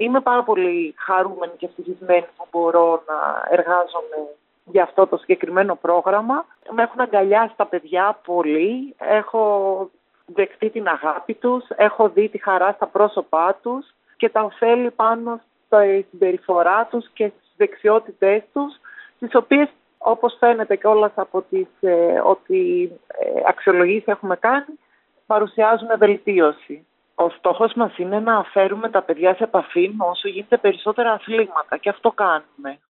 Είμαι πάρα πολύ χαρούμενη και ευτυχισμένη που μπορώ να εργάζομαι για αυτό το συγκεκριμένο πρόγραμμα. Με έχουν αγκαλιάσει τα παιδιά πολύ. Έχω δεχτεί την αγάπη τους, έχω δει τη χαρά στα πρόσωπά τους και τα ωφέλη πάνω στη συμπεριφορά τους και στις δεξιότητές τους, τις οποίες όπως φαίνεται και όλα από τις ε, ότι ε, αξιολογήσεις έχουμε κάνει, παρουσιάζουν βελτίωση. Ο στόχος μας είναι να φέρουμε τα παιδιά σε επαφή με όσο γίνεται περισσότερα αθλήματα και αυτό κάνουμε.